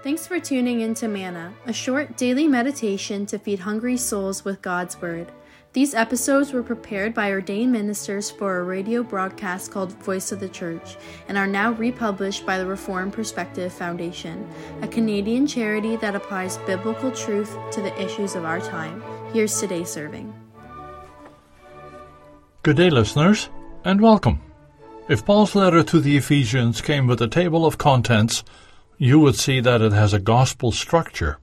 Thanks for tuning in to Manna, a short daily meditation to feed hungry souls with God's Word. These episodes were prepared by ordained ministers for a radio broadcast called Voice of the Church and are now republished by the Reformed Perspective Foundation, a Canadian charity that applies biblical truth to the issues of our time. Here's today's serving. Good day, listeners, and welcome. If Paul's letter to the Ephesians came with a table of contents, you would see that it has a gospel structure.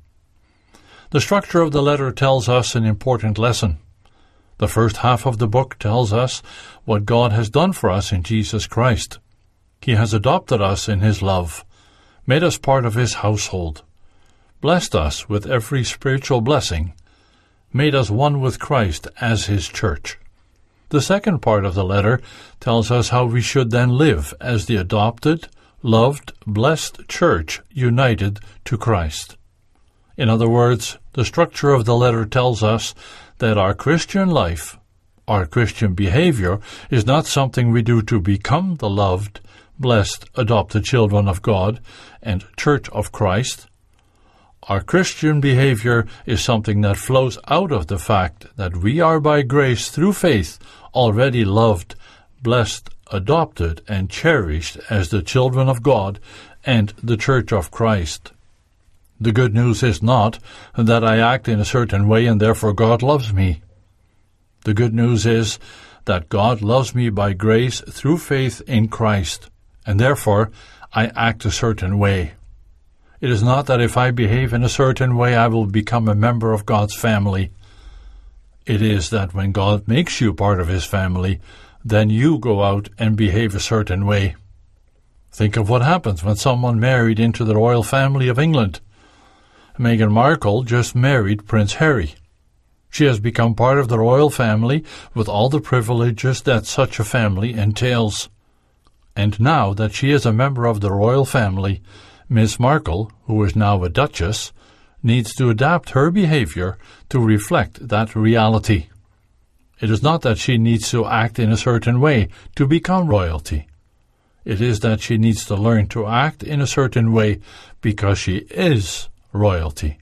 The structure of the letter tells us an important lesson. The first half of the book tells us what God has done for us in Jesus Christ. He has adopted us in His love, made us part of His household, blessed us with every spiritual blessing, made us one with Christ as His church. The second part of the letter tells us how we should then live as the adopted, loved, blessed church united to Christ. In other words, the structure of the letter tells us that our Christian life, our Christian behavior, is not something we do to become the loved, blessed, adopted children of God and Church of Christ. Our Christian behavior is something that flows out of the fact that we are by grace through faith already loved, blessed, adopted, and cherished as the children of God and the Church of Christ. The good news is not that I act in a certain way and therefore God loves me. The good news is that God loves me by grace through faith in Christ, and therefore I act a certain way. It is not that if I behave in a certain way I will become a member of God's family. It is that when God makes you part of His family, then you go out and behave a certain way. Think of what happens when someone married into the royal family of England. Meghan Markle just married Prince Harry. She has become part of the royal family with all the privileges that such a family entails. And now that she is a member of the royal family, Miss Markle, who is now a duchess, needs to adapt her behavior to reflect that reality. It is not that she needs to act in a certain way to become royalty. It is that she needs to learn to act in a certain way because she is royalty.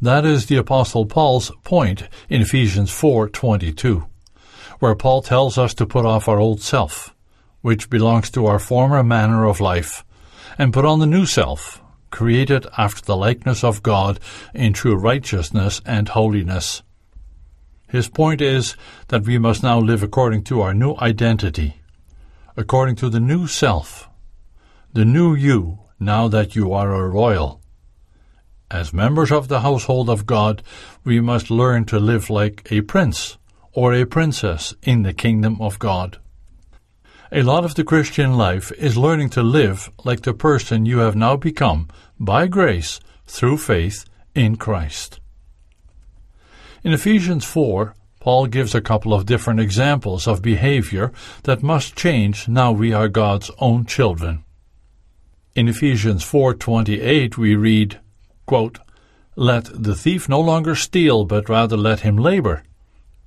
That is the apostle Paul's point in Ephesians 4:22, where Paul tells us to put off our old self, which belongs to our former manner of life, and put on the new self, created after the likeness of God in true righteousness and holiness. His point is that we must now live according to our new identity, according to the new self, the new you, now that you are a royal. As members of the household of God, we must learn to live like a prince or a princess in the kingdom of God. A lot of the Christian life is learning to live like the person you have now become by grace through faith in Christ. In Ephesians 4, Paul gives a couple of different examples of behavior that must change now we are God's own children. In Ephesians 4:28 we read, quote, "Let the thief no longer steal, but rather let him labor,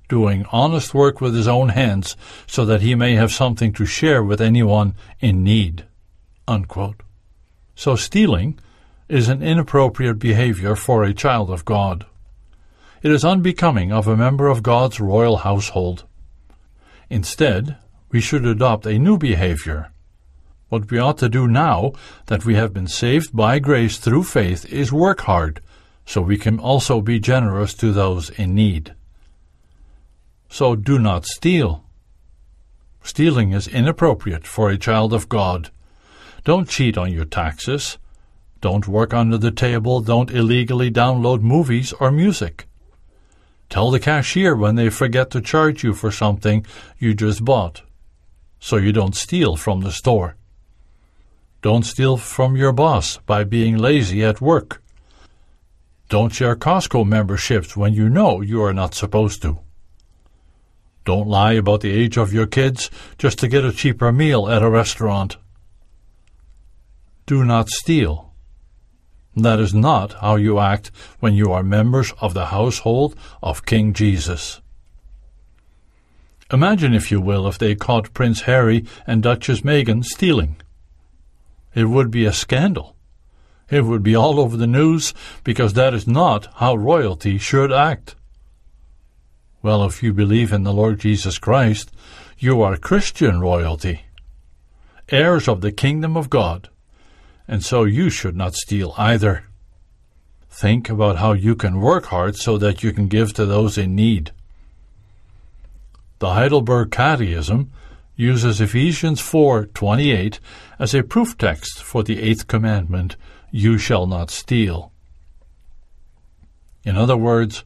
doing honest work with his own hands, so that he may have something to share with anyone in need." Unquote. So stealing is an inappropriate behavior for a child of God. It is unbecoming of a member of God's royal household. Instead, we should adopt a new behavior. What we ought to do now that we have been saved by grace through faith is work hard, so we can also be generous to those in need. So do not steal. Stealing is inappropriate for a child of God. Don't cheat on your taxes. Don't work under the table. Don't illegally download movies or music. Tell the cashier when they forget to charge you for something you just bought, so you don't steal from the store. Don't steal from your boss by being lazy at work. Don't share Costco memberships when you know you are not supposed to. Don't lie about the age of your kids just to get a cheaper meal at a restaurant. Do not steal. That is not how you act when you are members of the household of King Jesus. Imagine, if you will, if they caught Prince Harry and Duchess Meghan stealing. It would be a scandal. It would be all over the news because that is not how royalty should act. Well, if you believe in the Lord Jesus Christ, you are Christian royalty, heirs of the kingdom of God, and so you should not steal either. Think about how you can work hard so that you can give to those in need. The Heidelberg Catechism uses Ephesians 4:28 as a proof text for the eighth commandment, you shall not steal. In other words,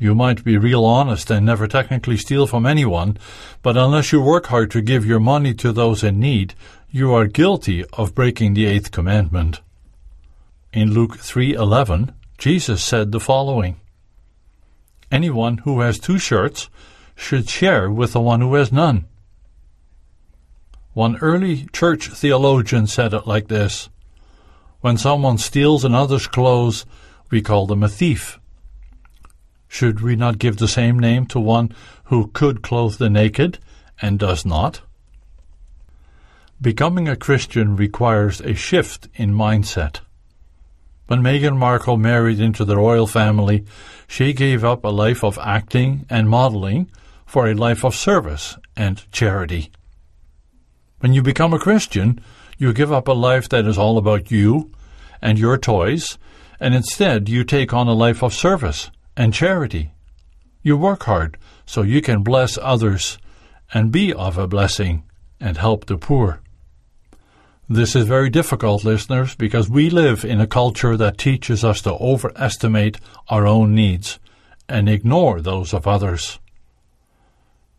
you might be real honest and never technically steal from anyone, but unless you work hard to give your money to those in need, you are guilty of breaking the eighth commandment. In Luke 3:11, Jesus said the following: Anyone who has two shirts should share with the one who has none. One early church theologian said it like this When someone steals another's clothes, we call them a thief. Should we not give the same name to one who could clothe the naked and does not? Becoming a Christian requires a shift in mindset. When Meghan Markle married into the royal family, she gave up a life of acting and modeling for a life of service and charity. When you become a Christian, you give up a life that is all about you and your toys, and instead you take on a life of service and charity. You work hard so you can bless others and be of a blessing and help the poor. This is very difficult, listeners, because we live in a culture that teaches us to overestimate our own needs and ignore those of others.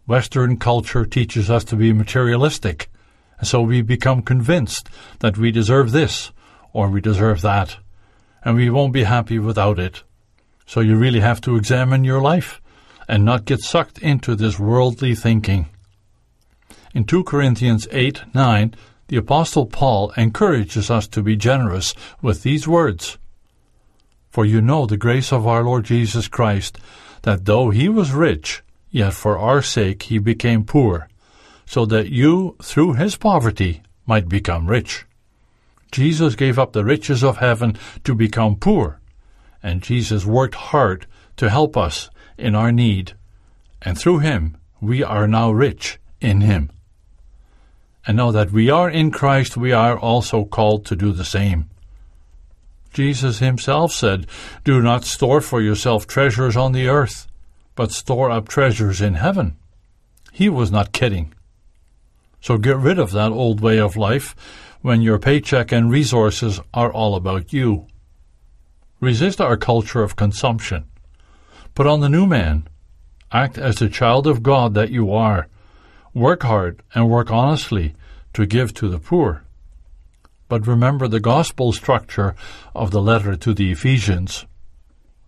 Western culture teaches us to be materialistic and so we become convinced that we deserve this or we deserve that, and we won't be happy without it. So you really have to examine your life and not get sucked into this worldly thinking. In 2 Corinthians 8 9, the Apostle Paul encourages us to be generous with these words For you know the grace of our Lord Jesus Christ, that though he was rich, yet for our sake he became poor so that you, through his poverty, might become rich. Jesus gave up the riches of heaven to become poor, and Jesus worked hard to help us in our need, and through him we are now rich in him. And now that we are in Christ, we are also called to do the same. Jesus himself said, Do not store for yourself treasures on the earth, but store up treasures in heaven. He was not kidding. So get rid of that old way of life when your paycheck and resources are all about you. Resist our culture of consumption. Put on the new man. Act as the child of God that you are. Work hard and work honestly to give to the poor. But remember the gospel structure of the letter to the Ephesians.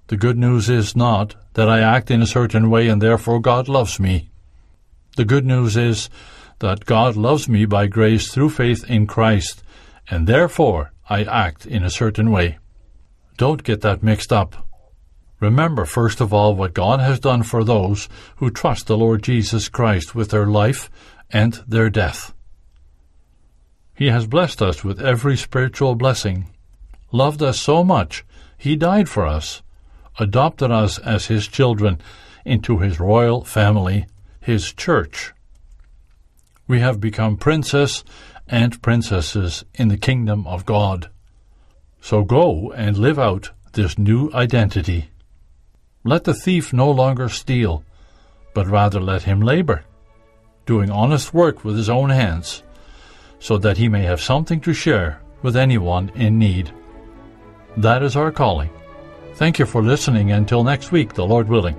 The good news is not that I act in a certain way and therefore God loves me. The good news is that God loves me by grace through faith in Christ, and therefore I act in a certain way. Don't get that mixed up. Remember, first of all, what God has done for those who trust the Lord Jesus Christ with their life and their death. He has blessed us with every spiritual blessing, loved us so much, He died for us, adopted us as His children into His royal family, His church we have become princes and princesses in the kingdom of God. So go and live out this new identity. Let the thief no longer steal, but rather let him labor, doing honest work with his own hands, so that he may have something to share with anyone in need. That is our calling. Thank you for listening until next week, the Lord willing.